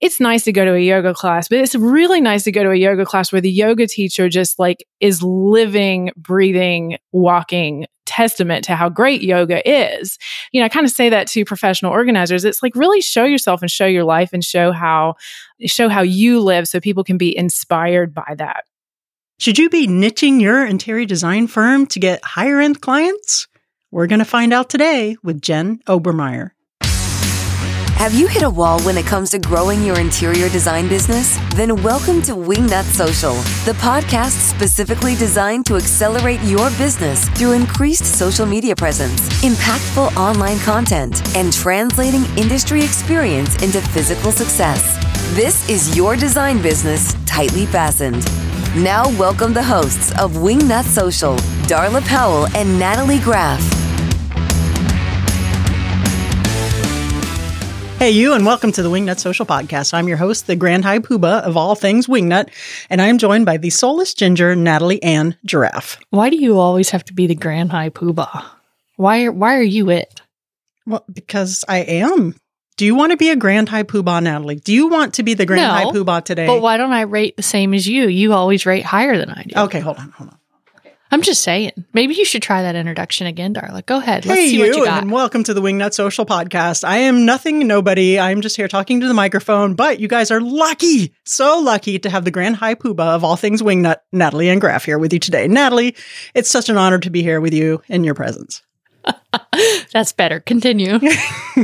it's nice to go to a yoga class, but it's really nice to go to a yoga class where the yoga teacher just like is living, breathing, walking testament to how great yoga is. You know, I kind of say that to professional organizers. It's like really show yourself and show your life and show how show how you live so people can be inspired by that. Should you be niching your interior design firm to get higher end clients? We're going to find out today with Jen Obermeyer. Have you hit a wall when it comes to growing your interior design business? Then welcome to Wingnut Social, the podcast specifically designed to accelerate your business through increased social media presence, impactful online content, and translating industry experience into physical success. This is your design business tightly fastened. Now, welcome the hosts of Wingnut Social, Darla Powell and Natalie Graff. Hey, you, and welcome to the Wingnut Social Podcast. I'm your host, the Grand High Poobah of all things Wingnut, and I am joined by the soulless ginger, Natalie Ann Graff. Why do you always have to be the Grand High Poobah? Why, are, why are you it? Well, because I am. Do you want to be a Grand High Poobah, Natalie? Do you want to be the Grand No, High Poobah today? But why don't I rate the same as you? You always rate higher than I do. Okay, hold on, hold on. I'm just saying. Maybe you should try that introduction again, Darla. Go ahead. Let's hey, see you, what you got. and welcome to the Wingnut Social Podcast. I am nothing, nobody. I'm just here talking to the microphone, but you guys are lucky, so lucky to have the Grand High Poobah of all things Wingnut, Natalie Ann Graff here with you today. Natalie, it's such an honor to be here with you in your presence. That's better. Continue.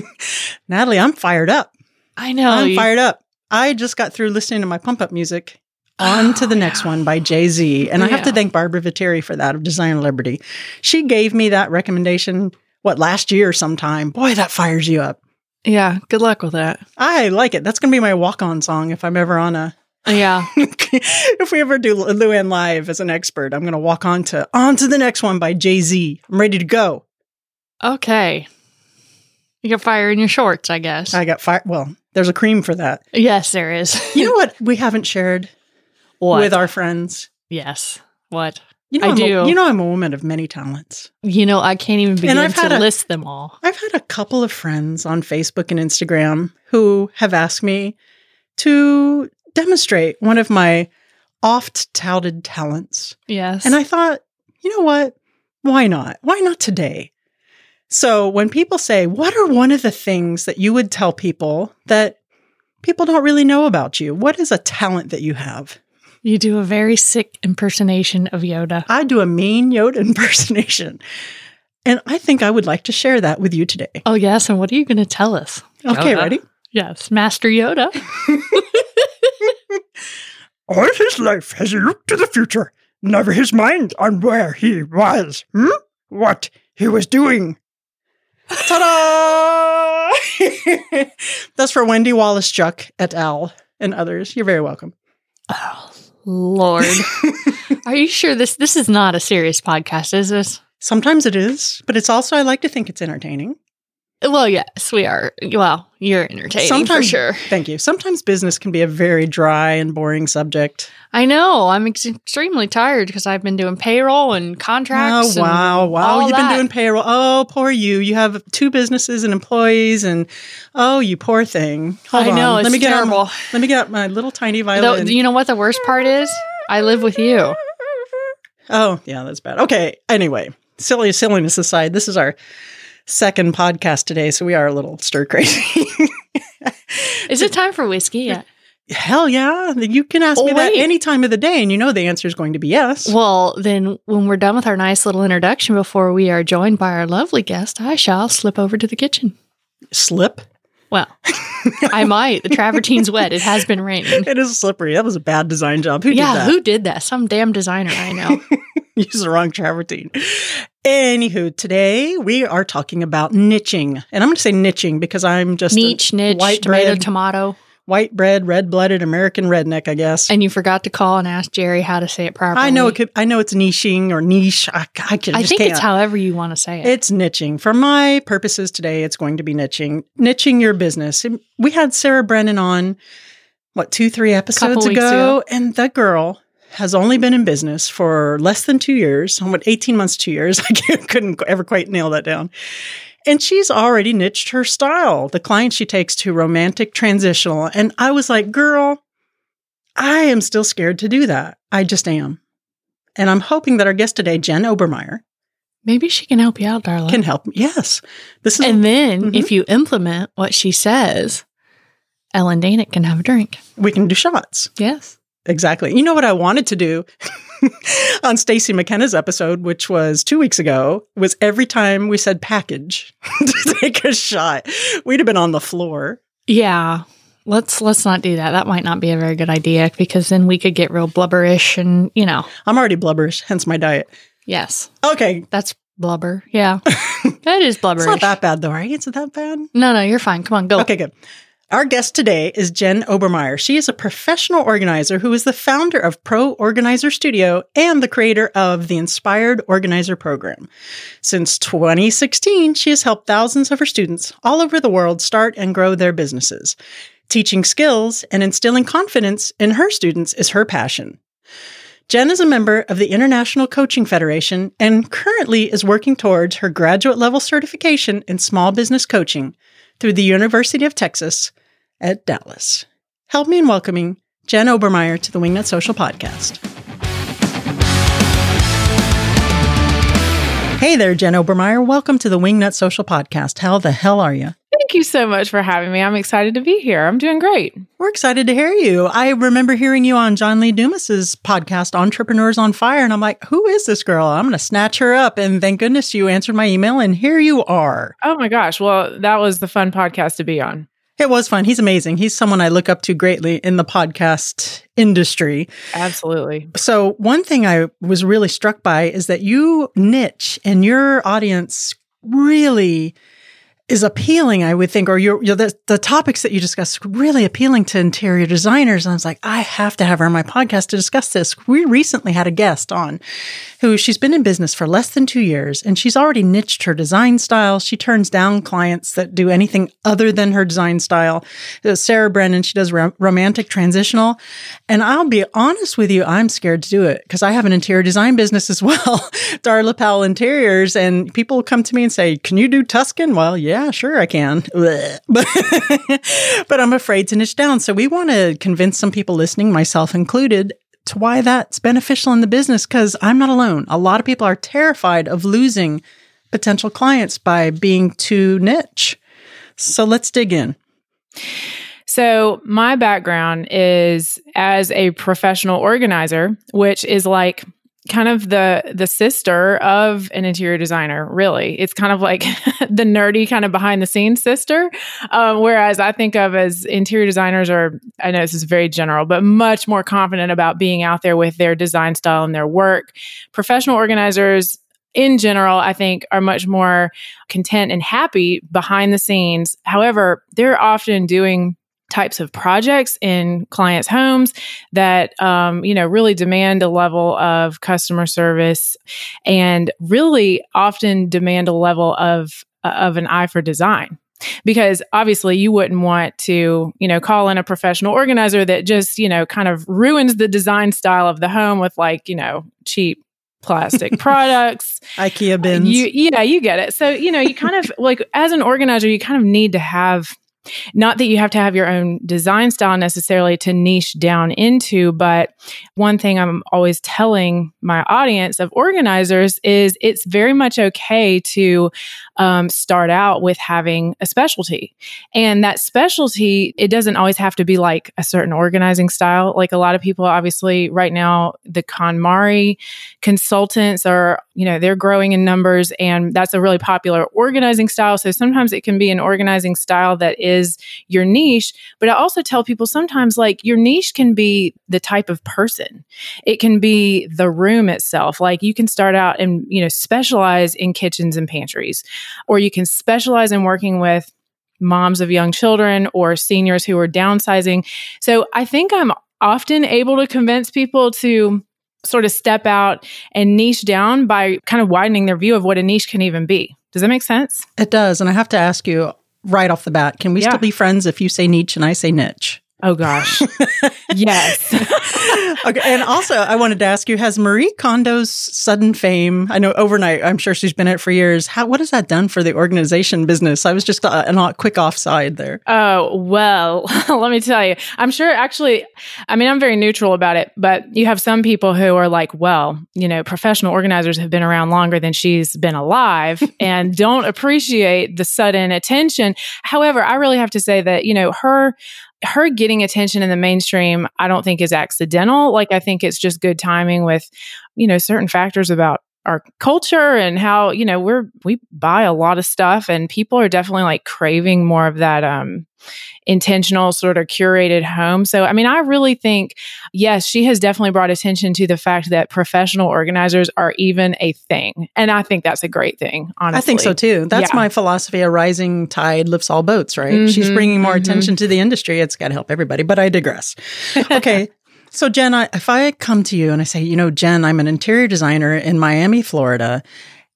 Natalie, I'm fired up. I know. I'm you- fired up. I just got through listening to my pump up music. On to oh, the next one by Jay Z. And I have to Oh, thank Barbara Viteri for that of Design Liberty. She gave me that recommendation, what, last year sometime. Boy, that fires you up. Yeah. Good luck with that. I like it. That's going to be my walk on song if I'm ever on a. Yeah. if we ever do Luann live as an expert, I'm going to walk on to on to the next one by Jay Z. I'm ready to go. Okay. You got fire in your shorts, I guess. I got fire. Well, there's a cream for that. yes, there is. You know what we haven't shared what? with our friends? yes. What? You know, I I'm do. A, you know, I'm a woman of many talents. You know, I can't even begin I've to had a- list them all. I've had a couple of friends on Facebook and Instagram who have asked me to demonstrate one of my oft touted talents. Yes. And I thought, you know what? Why not? Why not today? So when people say, what are one of the things that you would tell people that people don't really know about you? What is a talent that you have? You do a very sick impersonation of Yoda. I do a mean Yoda impersonation. And I think I would like to share that with you today. Oh, yes. And what are you going to tell us? Okay, Yoda. ready? Yes. Master Yoda. All his life has he looked to the future, never his mind on where he was, hmm? What he was doing. Ta-da! That's for Wendy Wallace Chuck et al. and others. You're very welcome. oh, Lord. are you sure this this is not a serious podcast, is this? Sometimes it is, but it's also I like to think it's entertaining. Well, yes, we are. Well, you're entertaining Sometimes, for sure. Thank you. Sometimes business can be a very dry and boring subject. I know. I'm ex- extremely tired because I've been doing payroll and contracts. Oh wow, wow! You've that. been doing payroll. Oh, poor you. You have two businesses and employees, and oh, you poor thing. Hold I know, on. it's let me get terrible. my- let me get out my little tiny violin. you know what the worst part is? I live with you. Oh, yeah, that's bad. Okay. Anyway, silly silliness aside, this is our second podcast today, so we are a little stir crazy. Is it time for whiskey yet? Hell yeah. You can ask Oh, me that wait. any time of the day, and you know the answer is going to be yes. Well, then, when we're done with our nice little introduction before we are joined by our lovely guest, I shall slip over to the kitchen. Slip. Well, I might. The travertine's wet. It has been raining. It is slippery. That was a bad design job. Who yeah, did that? who did that? Some damn designer I know. Use the wrong travertine. Anywho, today we are talking about niching. And I'm going to say niching because I'm just Niche, a niche, white tomato, bread, tomato. white bread, red blooded American redneck, I guess. And you forgot to call and ask Jerry how to say it properly. I know it could. I know it's niching or niche. I, I, could, I just think can't. it's however you want to say it. It's niching. For my purposes today, it's going to be niching. Niching your business. We had Sarah Brennan on, what, two, three episodes ago, ago. And the girl has only been in business for less than two years, what, 18 months, two years. I couldn't ever quite nail that down. And she's already niched her style. The client she takes to romantic transitional. And I was like, girl, I am still scared to do that. I just am. And I'm hoping that our guest today, Jen Obermeyer, Maybe she can help you out, darling. can help. Me. Yes. This is and then Mhm. if you implement what she says, Ellen Danick can have a drink. we can do shots. Yes. Exactly. You know what I wanted to do on Stacey McKenna's episode, which was two weeks ago, was every time we said package to take a shot, we'd have been on the floor. Yeah. Let's let's not do that. That might not be a very good idea because then we could get real blubberish and you know. I'm already blubberish, hence my diet. Yes. Okay. That's blubber. Yeah. that is It's blubberish. not that bad though, right? Is it that bad? No, no, you're fine. Come on, go. Okay, good. Our guest today is Jen Obermeyer. She is a professional organizer who is the founder of Pro Organizer Studio and the creator of the Inspired Organizer program. Since 2016, she has helped thousands of her students all over the world start and grow their businesses. Teaching skills and instilling confidence in her students is her passion. Jen is a member of the International Coaching Federation and currently is working towards her graduate level certification in small business coaching through the University of Texas at Dallas. Help me in welcoming Jen Obermeyer to the Wingnut Social Podcast. Hey there, Jen Obermeyer. Welcome to the Wingnut Social Podcast. How the hell are you? Thank you so much for having me. I'm excited to be here. I'm doing great. We're excited to hear you. I remember hearing you on John Lee Dumas's podcast, Entrepreneurs on Fire, and I'm like, who is this girl? I'm going to snatch her up. And thank goodness you answered my email, and here you are. Oh my gosh. Well, that was the fun podcast to be on. It was fun. He's amazing. He's someone I look up to greatly in the podcast industry. Absolutely. So, one thing I was really struck by is that you niche and your audience really is appealing, I would think, or your, your the, the topics that you discuss really appealing to interior designers. And I was like, I have to have her on my podcast to discuss this. We recently had a guest on who she's been in business for less than two years and she's already niched her design style. She turns down clients that do anything other than her design style. Uh, Sarah Brennan, she does rom- romantic transitional. And I'll be honest with you, I'm scared to do it because I have an interior design business as well, Darla Powell Interiors. And people come to me and say, Can you do Tuscan? Well, yeah, sure I can. But, but I'm afraid to niche down. So we want to convince some people listening, myself included, to why that's beneficial in the business because I'm not alone. A lot of people are terrified of losing potential clients by being too niche. So let's dig in. So, my background is as a professional organizer, which is like kind of the the sister of an interior designer really. It's kind of like the nerdy kind of behind the scenes sister. Um, whereas i think of as interior designers are i know this is very general but much more confident about being out there with their design style and their work. Professional organizers in general, I think are much more content and happy behind the scenes. However, they're often doing types of projects in clients' homes that um, you know really demand a level of customer service and really often demand a level of of an eye for design because obviously you wouldn't want to you know call in a professional organizer that just you know kind of ruins the design style of the home with like you know cheap plastic products IKEA bins. you, yeah, you get it. So, you know, you kind of like as an organizer, you kind of need to have not that you have to have your own design style necessarily to niche down into, but one thing I'm always telling my audience of organizers is it's very much okay to um, start out with having a specialty. And that specialty, it doesn't always have to be like a certain organizing style. Like a lot of people, obviously, right now, the KonMari consultants are, you know, they're growing in numbers and that's a really popular organizing style. So sometimes it can be an organizing style that is your niche. But I also tell people sometimes like your niche can be the type of person, it can be the room itself. Like you can start out and, you know, specialize in kitchens and pantries, or you can specialize in working with moms of young children or seniors who are downsizing. So I think I'm often able to convince people to sort of step out and niche down by kind of widening their view of what a niche can even be. Does that make sense? It does. And I have to ask you right off the bat can we Yeah. still be friends if you say niche and I say niche? Oh gosh. yes. okay. And also, I wanted to ask you Has Marie Kondo's sudden fame, I know overnight, I'm sure she's been at it for years. How, what has that done for the organization business? I was just uh, a, a quick offside there. Oh, well, let me tell you. I'm sure actually, I mean, I'm very neutral about it, but you have some people who are like, well, you know, professional organizers have been around longer than she's been alive and don't appreciate the sudden attention. However, I really have to say that, you know, her her getting attention in the mainstream, I don't think is accidental. Like, I think it's just good timing with, you know, certain factors about our culture and how you know we're we buy a lot of stuff and people are definitely like craving more of that um intentional sort of curated home. So i mean i really think yes she has definitely brought attention to the fact that professional organizers are even a thing. And i think that's a great thing honestly i think so too. That's yeah. my philosophy a rising tide lifts all boats right? Mm-hmm, she's bringing more mm-hmm. attention to the industry. It's got to help everybody but i digress. Okay so, Jen, I, if I come to you and I say, you know, Jen, I'm an interior designer in Miami, Florida,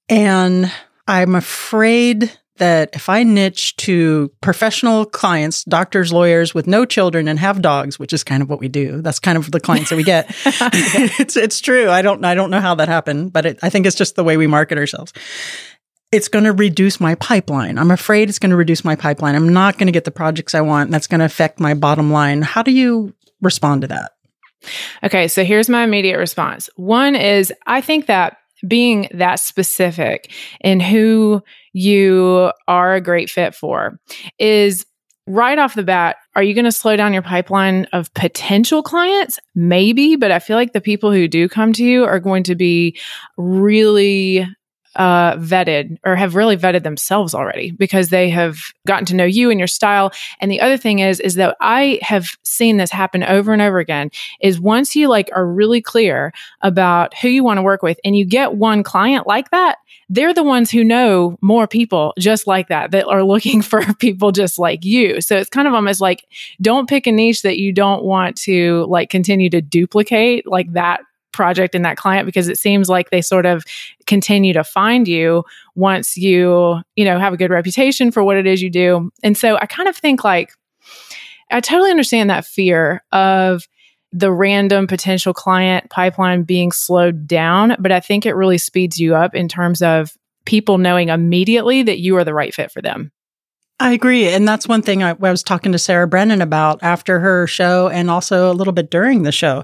and I'm afraid that if I niche to professional clients, doctors, lawyers with no children and have dogs, which is kind of what we do. That's kind of the clients that we get. it's it's true. I don't I don't know how that happened, but it, I think it's just the way we market ourselves. It's going to reduce my pipeline. I'm afraid it's going to reduce my pipeline. I'm not going to get the projects I want. And that's going to affect my bottom line. How do you respond to that? Okay, so here's my immediate response. One is I think that being that specific in who you are a great fit for is right off the bat, are you going to slow down your pipeline of potential clients? Maybe, but I feel like the people who do come to you are going to be really uh, vetted or have really vetted themselves already because they have gotten to know you and your style. And the other thing is, is that I have seen this happen over and over again is once you like are really clear about who you want to work with and you get one client like that, they're the ones who know more people just like that, that are looking for people just like you. So it's kind of almost like don't pick a niche that you don't want to like continue to duplicate like that project and that client because it seems like they sort of continue to find you once you, you know, have a good reputation for what it is you do. And so I kind of think like I totally understand that fear of the random potential client pipeline being slowed down, but I think it really speeds you up in terms of people knowing immediately that you are the right fit for them. I agree. And that's one thing I, I, was talking to Sarah Brennan about after her show and also a little bit during the show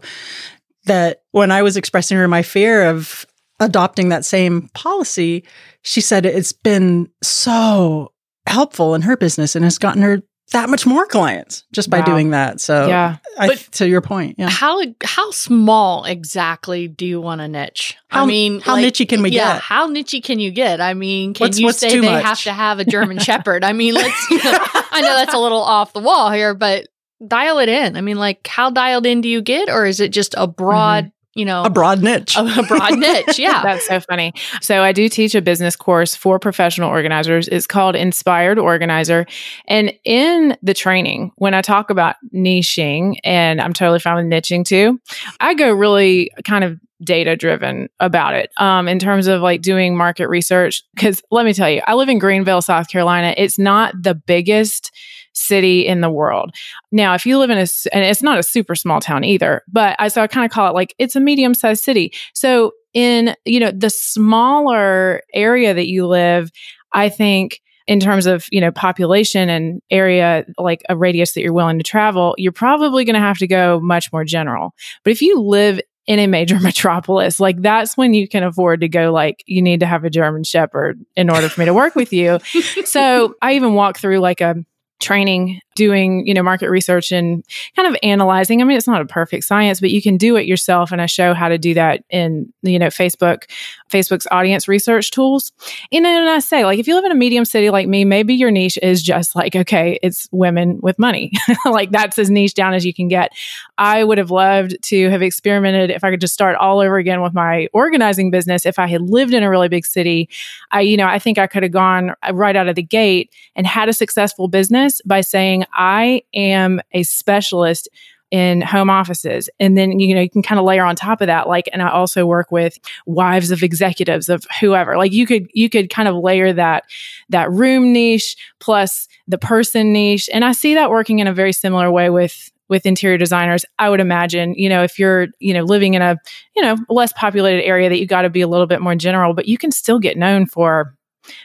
that when I was expressing her my fear of adopting that same policy, she said it's been so helpful in her business and has gotten her that much more clients just by wow. doing that. So yeah, I, but to your point, yeah. How how small exactly do you want a niche? How, I mean, how like, niche can we yeah, get? How niche can you get? I mean, can what's, you what's say they much? have to have a German Shepherd? I mean, let's. You know, I know that's a little off the wall here, but dial it in. I mean, like, how dialed in do you get, or is it just a broad? Mm-hmm you know, a broad niche. A, a broad niche. Yeah. That's so funny. So I do teach a business course for professional organizers. It's called Inspired Organizer. And in the training, when I talk about niching, and I'm totally fine with niching too, I go really kind of data driven about it um, in terms of like doing market research. Because let me tell you, I live in Greenville, South Carolina. It's not the biggest city in the world. Now, if you live in a, and it's not a super small town either, but I, so I kind of call it like it's a medium sized city. So in, you know, the smaller area that you live, I think in terms of you know population and area like a radius that you're willing to travel you're probably going to have to go much more general but if you live in a major metropolis like that's when you can afford to go like you need to have a german shepherd in order for me to work with you so i even walk through like a training doing you know market research and kind of analyzing. I mean it's not a perfect science but you can do it yourself and i show how to do that in you know facebook facebook's audience research tools. And then i say like if you live in a medium city like me maybe your niche is just like okay it's women with money. Like that's as niche down as you can get. I would have loved to have experimented if i could just start all over again with my organizing business. If i had lived in a really big city i you know i think i could have gone right out of the gate and had a successful business by saying I am a specialist in home offices. And then, you know, you can kind of layer on top of that, like, and I also work with wives of executives of whoever. Like you could, you could kind of layer that, that room niche plus the person niche. And I see that working in a very similar way with with interior designers, I would imagine, you know, if you're, you know, living in a, you know, less populated area that you got to be a little bit more general, but you can still get known for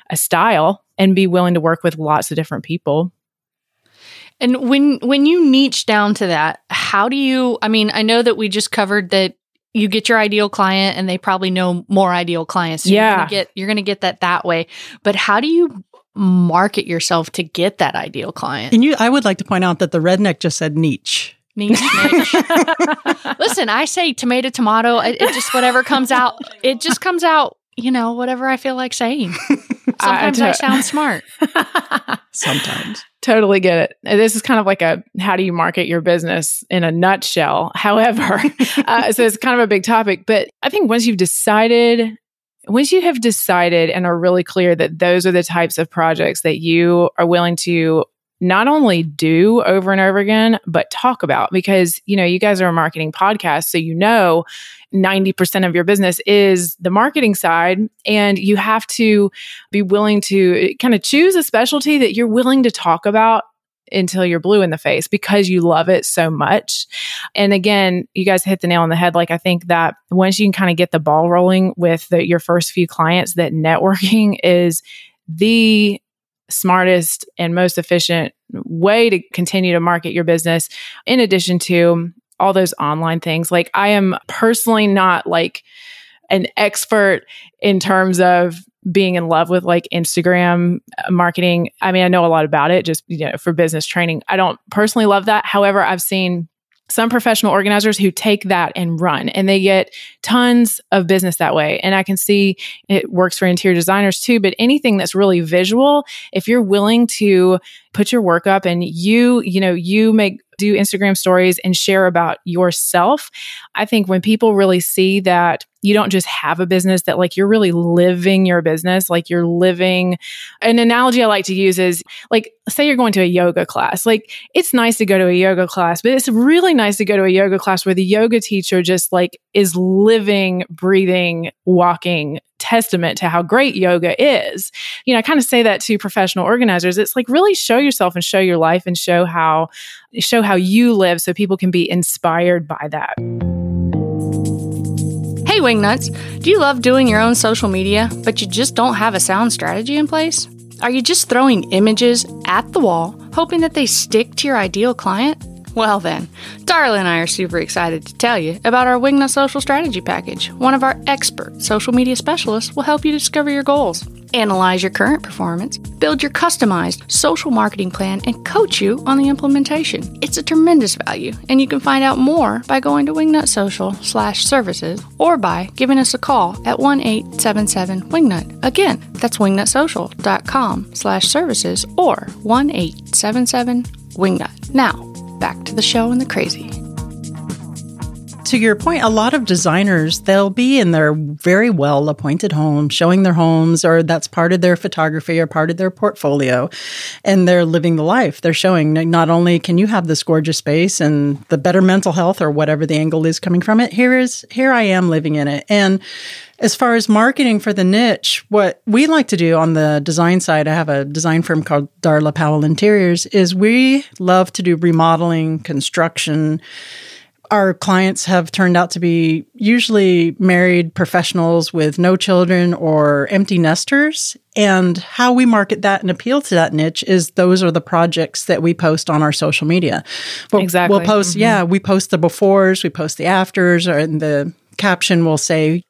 a style and be willing to work with lots of different people. And when when you niche down to that, how do you I mean, I know that we just covered that you get your ideal client and they probably know more ideal clients. So yeah. You're gonna get you're gonna get that that way. But how do you market yourself to get that ideal client? And you I would like to point out that the redneck just said niche. Niche, niche. Listen, I say tomato, tomato. It, it just whatever comes out. It just comes out. You know, whatever I feel like saying. Sometimes I, I, I sound smart. Sometimes. Totally get it. This is kind of like a how do you market your business in a nutshell. However, uh, so it's kind of a big topic. But I think once you've decided, once you have decided and are really clear that those are the types of projects that you are willing to not only do over and over again, but talk about because, you know, you guys are a marketing podcast. So you know 90% of your business is the marketing side. And you have to be willing to eh, kind of choose a specialty that you're willing to talk about until you're blue in the face because you love it so much. And again, you guys hit the nail on the head. Like, I think that once you can kind of get the ball rolling with the, your first few clients, that networking is the smartest and most efficient way to continue to market your business, in addition to all those online things. Like I am personally not like an expert in terms of being in love with like Instagram marketing. I mean, I know a lot about it just, you know, for business training. I don't personally love that. However, I've seen some professional organizers who take that and run and they get tons of business that way. And I can see it works for interior designers too, but anything that's really visual, if you're willing to put your work up and you, you know, you make do Instagram stories and share about yourself. I think when people really see that you don't just have a business, that like you're really living your business, like you're living. An analogy I like to use is like, say you're going to a yoga class. Like, it's nice to go to a yoga class, but it's really nice to go to a yoga class where the yoga teacher just like is living, breathing, walking testament to how great yoga is. You know, I kind of say that to professional organizers. It's like really show yourself and show your life and show how show how you live so people can be inspired by that. Hey Wingnuts, do you love doing your own social media, but you just don't have a sound strategy in place? Are you just throwing images at the wall, hoping that they stick to your ideal client? Well, then, Darla and I are super excited to tell you about our Wingnut Social Strategy Package. One of our expert social media specialists will help you discover your goals, analyze your current performance, build your customized social marketing plan, and coach you on the implementation. It's a tremendous value, and you can find out more by going to Wingnut Social slash services or by giving us a call at 1 877 Wingnut. Again, that's wingnutsocial.com slash services or 1 877 Wingnut. Now, back to the show and the crazy. To your point, a lot of designers, they'll be in their very well appointed home, showing their homes, or that's part of their photography or part of their portfolio. And they're living the life. They're showing not only can you have this gorgeous space and the better mental health or whatever the angle is coming from it, here is, here I am living in it. And as far as marketing for the niche, what we like to do on the design side, I have a design firm called Darla Powell Interiors, is we love to do remodeling, construction. Our clients have turned out to be usually married professionals with no children or empty nesters. And how we market that and appeal to that niche is those are the projects that we post on our social media. We'll, exactly. We'll post, mm-hmm. yeah, we post the befores, we post the afters, or in the caption will say,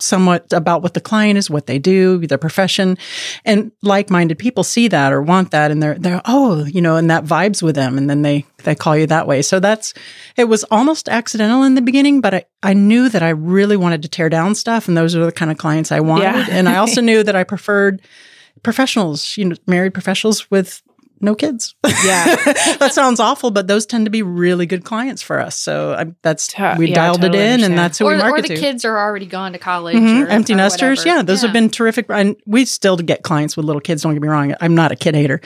somewhat about what the client is, what they do, their profession. And like-minded people see that or want that and they're they're oh, you know, and that vibes with them and then they they call you that way. So that's it was almost accidental in the beginning, but I, I knew that I really wanted to tear down stuff and those are the kind of clients I wanted. Yeah. and I also knew that I preferred professionals, you know, married professionals with no kids. Yeah, that sounds awful, but those tend to be really good clients for us. So I, that's we yeah, dialed totally it in, understand. and that's who or, we market to. Or the to. kids are already gone to college. Mm-hmm. Or, Empty or nesters, whatever. yeah, those yeah. have been terrific. And we still get clients with little kids. Don't get me wrong; I'm not a kid hater,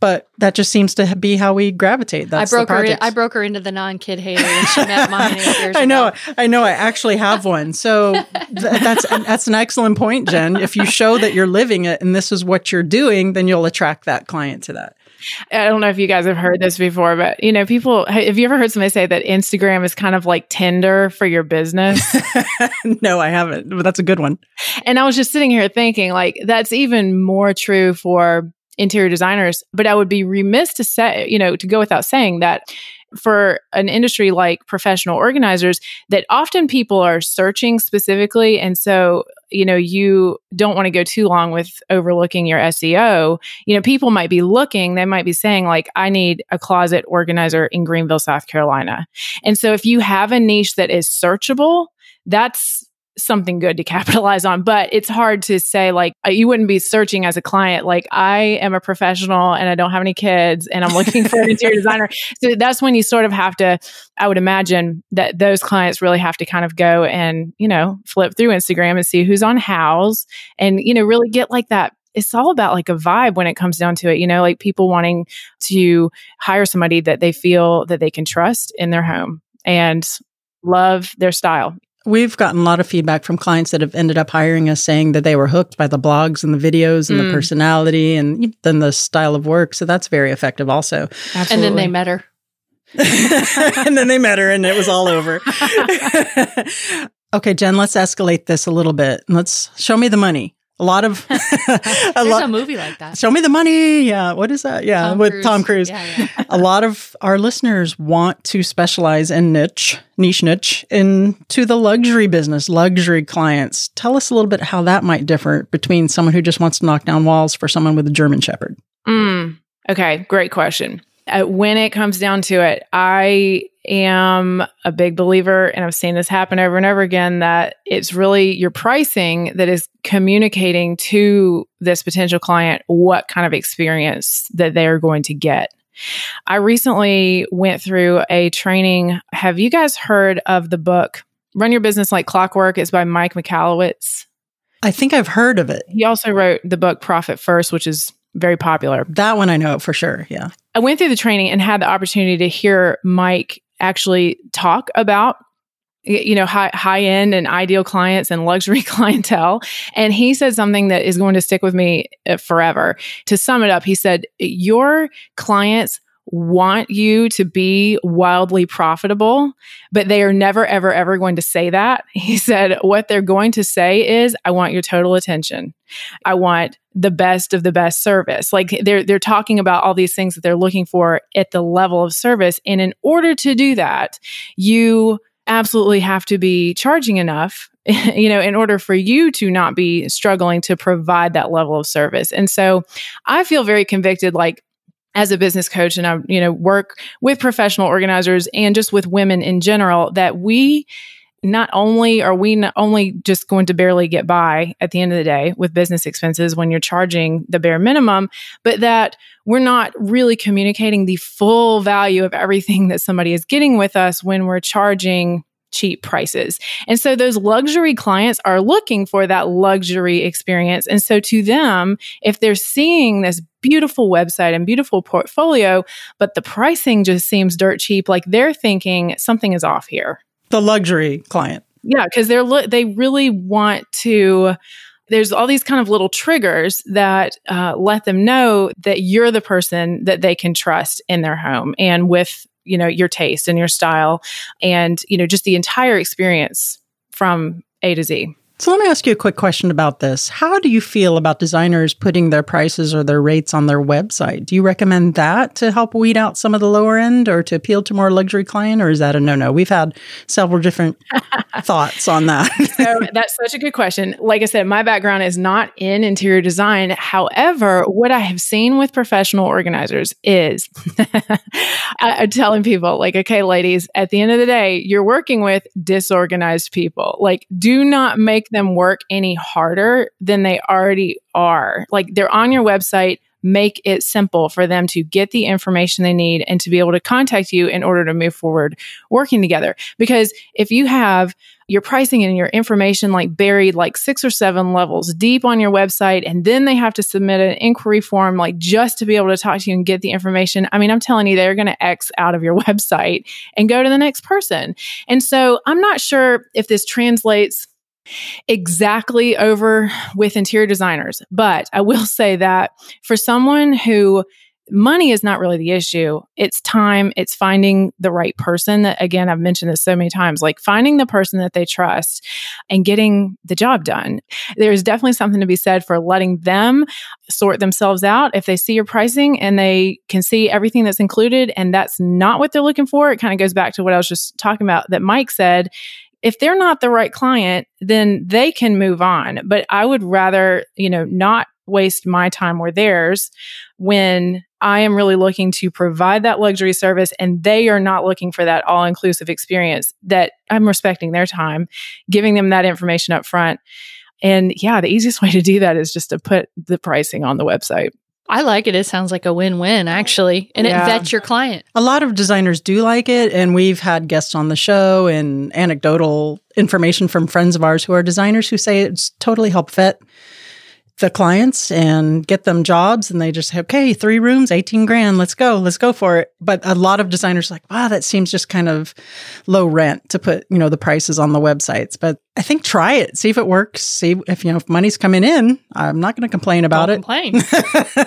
but that just seems to be how we gravitate. That's I broke her. In, I broke her into the non-kid hater and she met mine I know. I know. I actually have one. So th- that's that's an excellent point, Jen. If you show that you're living it and this is what you're doing, then you'll attract that client to that. I don't know if you guys have heard this before, but you know, people have you ever heard somebody say that Instagram is kind of like Tinder for your business? no, I haven't, but that's a good one. And I was just sitting here thinking, like, that's even more true for interior designers. But I would be remiss to say, you know, to go without saying that for an industry like professional organizers that often people are searching specifically. And so you know you don't want to go too long with overlooking your SEO you know people might be looking they might be saying like I need a closet organizer in Greenville South Carolina. And so if you have a niche that is searchable that's something good to capitalize on. But it's hard to say, like, uh, you wouldn't be searching as a client, like, I am a professional and I don't have any kids and I'm looking for an interior designer. So that's when you sort of have to, I would imagine that those clients really have to kind of go and, you know, flip through Instagram and see who's on Houzz and, you know, really get like that it's all about like a vibe when it comes down to it, you know, like people wanting to hire somebody that they feel that they can trust in their home and love their style. We've gotten a lot of feedback from clients that have ended up hiring us saying that they were hooked by the blogs and the videos and mm. the personality and then the style of work. So that's very effective also. Absolutely. And then they met her. and then they met her and it was all over. okay, Jen, let's escalate this a little bit. Let's show me the money. A lot of a There's lo- a movie like that. Show me the money. Yeah, what is that? Yeah, Tom with Cruise. Tom Cruise. Yeah, yeah. a lot of our listeners want to specialize in niche, niche niche into the luxury business, luxury clients. Tell us a little bit how that might differ between someone who just wants to knock down walls for someone with a German shepherd. Mm, okay, great question. Uh, when it comes down to it, I am a big believer, and I've seen this happen over and over again, that it's really your pricing that is communicating to this potential client what kind of experience that they are going to get. I recently went through a training. Have you guys heard of the book Run Your Business Like Clockwork? It's by Mike Michalowicz. I think I've heard of it. He also wrote the book Profit First, which is very popular. That one I know for sure. Yeah. I went through the training and had the opportunity to hear Mike actually talk about you know high high end and ideal clients and luxury clientele. And he said something that is going to stick with me uh, forever. To sum it up he said your clients want you to be wildly profitable, but they are never, ever, ever going to say that. He said, What they're going to say is, I want your total attention. I want the best of the best service. Like they're they're talking about all these things that they're looking for at the level of service. And in order to do that, you absolutely have to be charging enough you know, in order for you to not be struggling to provide that level of service. And so I feel very convicted like as a business coach and I, you know, work with professional organizers and just with women in general that we not only are we not only just going to barely get by at the end of the day with business expenses when you're charging the bare minimum, but that we're not really communicating the full value of everything that somebody is getting with us when we're charging cheap prices. And so those luxury clients are looking for that luxury experience. And so to them, if they're seeing this beautiful website and beautiful portfolio, but the pricing just seems dirt cheap, like they're thinking something is off here. The luxury client. Yeah, because they're lo- they really want to there's all these kind of little triggers that uh, let them know that you're the person that they can trust in their home and with you know, your taste and your style and, you know, just the entire experience from A to Z. So let me ask you a quick question about this. How do you feel about designers putting their prices or their rates on their website? Do you recommend that to help weed out some of the lower end or to appeal to more luxury client or is that a no-no? We've had several different thoughts on that. so that's such a good question. Like I said, my background is not in interior design. However, what I have seen with professional organizers is I'm telling people like, okay, ladies, at the end of the day, you're working with disorganized people. Like do not make make them work any harder than they already are. Like they're on your website, make it simple for them to get the information they need and to be able to contact you in order to move forward working together. Because if you have your pricing and your information like buried like six or seven levels deep on your website, and then they have to submit an inquiry form like just to be able to talk to you and get the information. I mean, I'm telling you, they're going to X out of your website and go to the next person. And so I'm not sure if this translates exactly over with interior designers. But I will say that for someone who money is not really the issue. It's time, it's finding the right person that again I've mentioned this so many times, like finding the person that they trust and getting the job done. There's definitely something to be said for letting them sort themselves out if they see your pricing and they can see everything that's included and that's not what they're looking for. It kind of goes back to what I was just talking about that Mike said if they're not the right client, then they can move on. But I would rather, you know, not waste my time or theirs when I am really looking to provide that luxury service and they are not looking for that all inclusive experience that I'm respecting their time, giving them that information up front. And yeah, the easiest way to do that is just to put the pricing on the website. I like it. It sounds like a win win, actually. And yeah. it vets your client. A lot of designers do like it. And we've had guests on the show and anecdotal information from friends of ours who are designers who say it's totally helped vet the clients and get them jobs and they just say, okay, three rooms, 18 grand, let's go, let's go for it. But a lot of designers like, wow, that seems just kind of low rent to put, you know, the prices on the websites. But I think try it, see if it works, see if, you know, if money's coming in. I'm not going to complain about Don't it. Complain.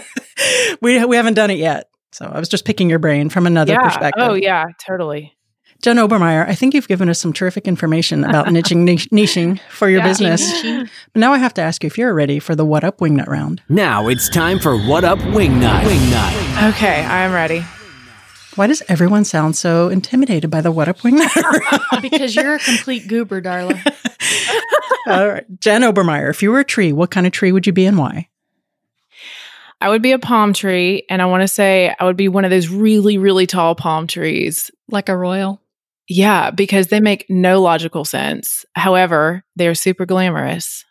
we, we haven't done it yet. So I was just picking your brain from another yeah. perspective. Oh, yeah, totally. Jen Obermeyer, I think you've given us some terrific information about niching, niching for your yeah, business. But now I have to ask you if you're ready for the What Up Wingnut round. Now it's time for What Up Wingnut. Wingnut. Okay, I'm ready. Why does everyone sound so intimidated by the What Up Wingnut? because you're a complete goober, darling. All right. Jen Obermeyer, if you were a tree, what kind of tree would you be and why? I would be a palm tree, and I want to say I would be one of those really, really tall palm trees. Like a royal? Yeah, because they make no logical sense. However, they are super glamorous.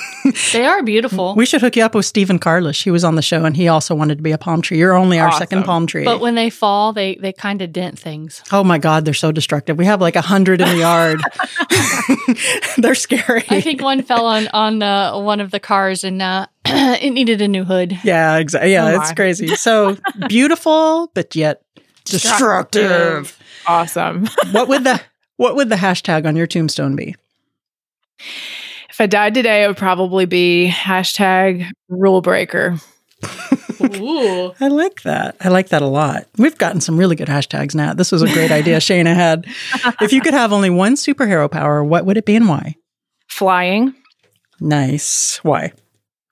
they are beautiful. We should hook you up with Stephen Carlish. He was on the show and he also wanted to be a palm tree. You're only our awesome. second palm tree. But when they fall, they they kind of dent things. Oh my God, they're so destructive. We have like a hundred in the yard. they're scary. I think one fell on on uh, one of the cars and uh, it needed a new hood. Yeah, exactly. Yeah, oh it's crazy. So beautiful, but yet destructive. Awesome. what would the what would the hashtag on your tombstone be? If I died today, it would probably be hashtag rule breaker. Ooh. I like that. I like that a lot. We've gotten some really good hashtags now. This was a great idea Shana had. If you could have only one superhero power, what would it be and why? Flying. Nice. Why?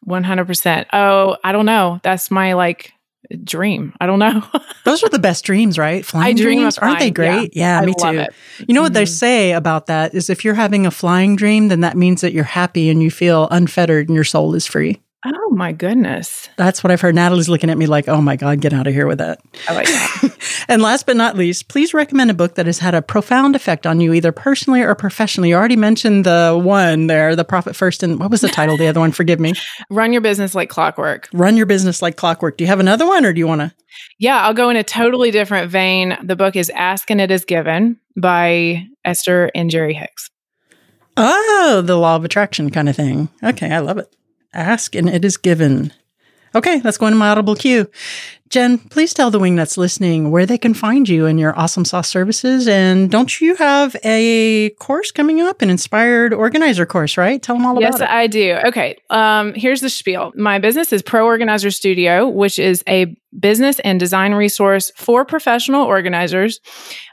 100%. Oh, I don't know. That's my like dream. I don't know. Those are the best dreams, right? Flying dreams, aren't they great? Yeah, yeah me too. It. You know what mm-hmm. they say about that is if you're having a flying dream, then that means that you're happy and you feel unfettered and your soul is free. Oh my goodness. That's what I've heard. Natalie's looking at me like, oh my God, get out of here with that. Oh, I like that. and last but not least, please recommend a book that has had a profound effect on you, either personally or professionally. You already mentioned the one there, The Profit First. And what was the title the other one? Forgive me. Run Your Business Like Clockwork. Run Your Business Like Clockwork. Do you have another one or do you want to? Yeah, I'll go in a totally different vein. The book is Ask and It Is Given by Esther and Jerry Hicks. Oh, the law of attraction kind of thing. Okay, I love it. Ask and it is given. Okay, let's go into my audible cue. Jen, please tell the wingnuts listening where they can find you and your awesome sauce services. And don't you have a course coming up, an inspired organizer course, right? Tell them all yes, about it. Yes, I do. Okay. Um, here's the spiel. My business is Pro Organizer Studio, which is a business and design resource for professional organizers.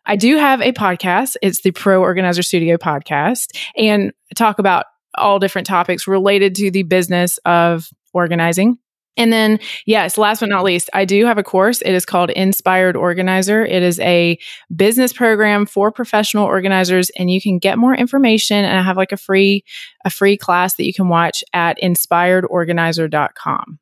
I do have a podcast. It's the Pro Organizer Studio podcast and talk about all different topics related to the business of organizing. And then, yes, last but not least, I do have a course. It is called Inspired Organizer. It is a business program for professional organizers, and you can get more information. And I have like a free, a free class that you can watch at inspiredorganizer.com.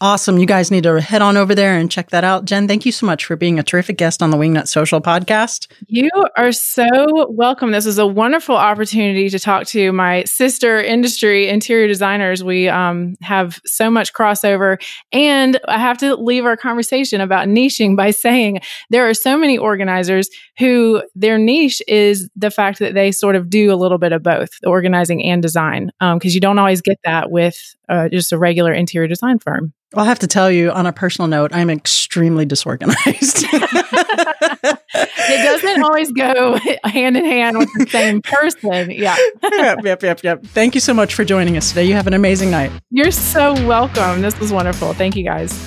Awesome. You guys need to head on over there and check that out. Jen, thank you so much for being a terrific guest on the Wingnut Social podcast. You are so welcome. This is a wonderful opportunity to talk to my sister industry interior designers. We um, have so much crossover. And I have to leave our conversation about niching by saying there are so many organizers who their niche is the fact that they sort of do a little bit of both organizing and design, because um, you don't always get that with uh, just a regular interior design firm. I'll have to tell you on a personal note, I'm extremely disorganized. it doesn't always go hand in hand with the same person. Yeah. yep, yep, yep, yep. Thank you so much for joining us today. You have an amazing night. You're so welcome. This was wonderful. Thank you guys.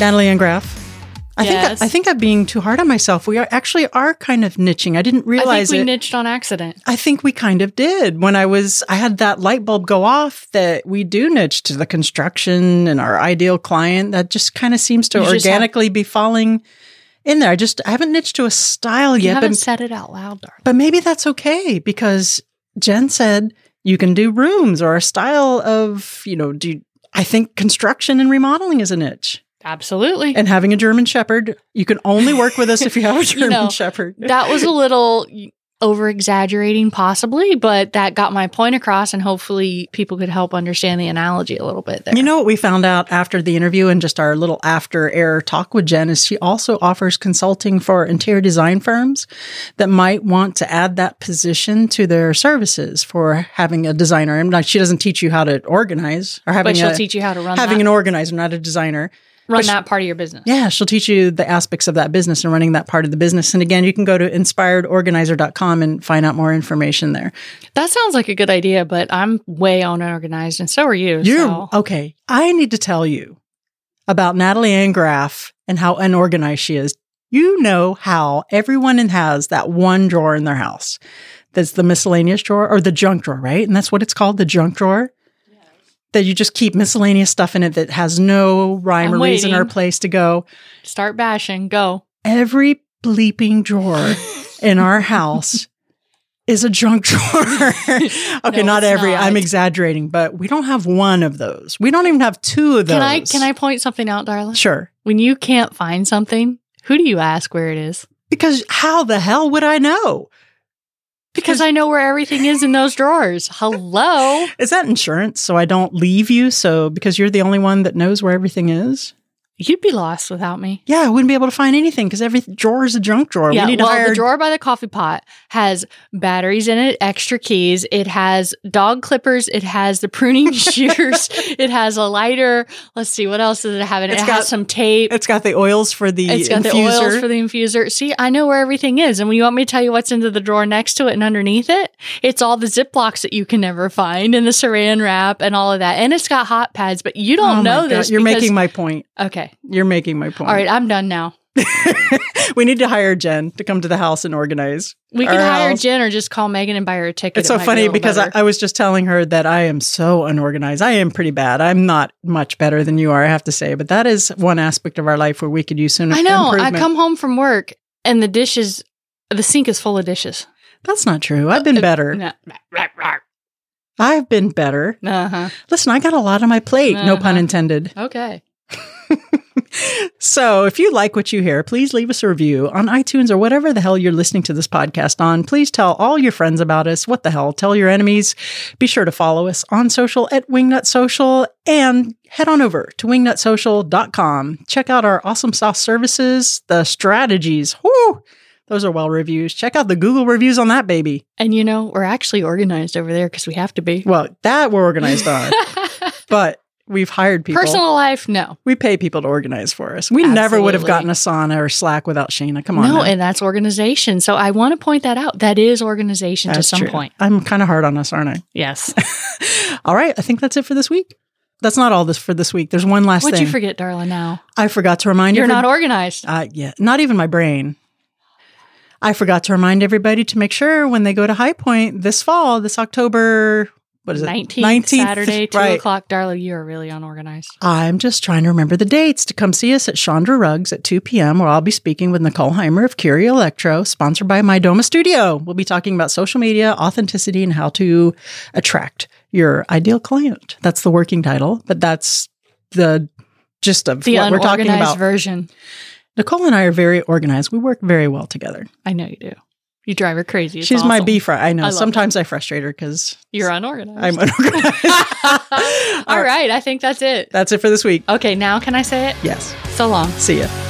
Natalie Ann Graff. I yes. think I, think I'm being too hard on myself. We are actually are kind of niching. I didn't realize I think we it. niched on accident. I think we kind of did. When I was I had that light bulb go off that we do niche to the construction and our ideal client. That just kind of seems to you organically have, be falling in there. I just I haven't niched to a style you yet. haven't but, said it out loud, darling. But maybe that's okay because Jen said you can do rooms or a style of, you know, do I think construction and remodeling is a niche. Absolutely. And having a German Shepherd, you can only work with us if you have a German you know, Shepherd. that was a little over exaggerating, possibly, but that got my point across, and hopefully people could help understand the analogy a little bit there. You know what we found out after the interview and just our little after air talk with Jen is she also offers consulting for interior design firms that might want to add that position to their services for having a designer. And like she doesn't teach you how to organize or having but she'll a, teach you how to run having that. an organizer, not a designer run that part of your business. Yeah, she'll teach you the aspects of that business and running that part of the business. And again, you can go to inspiredorganizer.com and find out more information there. That sounds like a good idea, but I'm way unorganized and so are you. You're so. okay. I need to tell you about Natalie Ann Graff and how unorganized she is. You know how everyone has that one drawer in their house. That's the miscellaneous drawer or the junk drawer, right? And that's what it's called, the junk drawer that you just keep miscellaneous stuff in it that has no rhyme I'm or reason or place to go. Start bashing. Go. Every bleeping drawer in our house is a junk drawer. okay, no, not every. Not. I'm exaggerating, but we don't have one of those. We don't even have two of those. Can I can I point something out, darling? Sure. When you can't find something, who do you ask where it is? Because how the hell would I know? Because I know where everything is in those drawers. Hello. Is that insurance so I don't leave you? So because you're the only one that knows where everything is? You'd be lost without me. Yeah, I wouldn't be able to find anything because every drawer is a junk drawer. Yeah, we well, hire- the drawer by the coffee pot has batteries in it, extra keys. It has dog clippers. It has the pruning shears. it has a lighter. Let's see, what else does it have in it? It's it got, has some tape. It's got the oils for the It's got infuser. the oils for the infuser. See, I know where everything is. And when you want me to tell you what's into the drawer next to it and underneath it, it's all the Ziplocs that you can never find and the saran wrap and all of that. And it's got hot pads, but you don't oh know this. You're because, making my point. Okay. You're making my point. All right, I'm done now. we need to hire Jen to come to the house and organize. We can hire house. Jen or just call Megan and buy her a ticket. It's so it funny be because I, I, was just telling her that I am so unorganized. I am pretty bad. I'm not much better than you are, I have to say. But that is one aspect of our life where we could use some I know. I come home from work and the dishes, the sink is full of dishes. That's not true. I've been uh, better. I've been better. Uh-huh. Listen, I got a lot on my plate, uh-huh. no pun intended. Okay. so, if you like what you hear, please leave us a review on iTunes or whatever the hell you're listening to this podcast on. Please tell all your friends about us. What the hell? Tell your enemies. Be sure to follow us on social at Wingnut Social and head on over to wingnutsocial.com. Check out our awesome sauce services, the strategies. Whoo! Those are well reviews. Check out the Google reviews on that baby. And you know, we're actually organized over there because we have to be. Well, that we're organized on. but We've hired people. Personal life, no. We pay people to organize for us. We Absolutely. never would have gotten Asana or Slack without Shayna. Come on. No, now. and that's organization. So I want to point that out. That is organization that's to some true. point. I'm kind of hard on us, aren't I? Yes. all right. I think that's it for this week. That's not all this for this week. There's one last thing. What'd you forget, darling, now? I forgot to remind you. You're every- not organized. Uh, yeah. Not even my brain. I forgot to remind everybody to make sure when they go to High Point this fall, this October, what is it? 19th, 19th Saturday, 2 right. o'clock. Darla, you are really unorganized. I'm just trying to remember the dates to come see us at Chandra Rugs at 2 p.m., where I'll be speaking with Nicole Heimer of Curio Electro, sponsored by Mydoma Studio. We'll be talking about social media, authenticity, and how to attract your ideal client. That's the working title, but that's the gist of the what we're talking about. version. Nicole and I are very organized. We work very well together. I know you do. You drive her crazy. It's She's awesome. my beef. I know. I Sometimes I frustrate her because you're unorganized. I'm unorganized. All right. I think that's it. That's it for this week. Okay. Now can I say it? Yes. So long. See ya.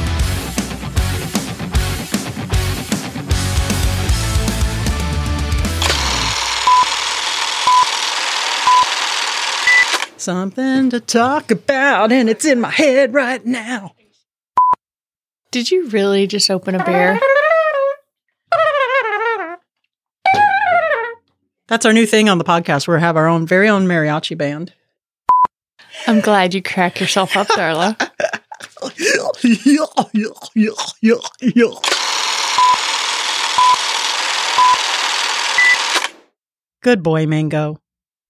Something to talk about, and it's in my head right now. Did you really just open a beer? That's our new thing on the podcast. We have our own very own mariachi band. I'm glad you crack yourself up, Darla. Good boy, Mango.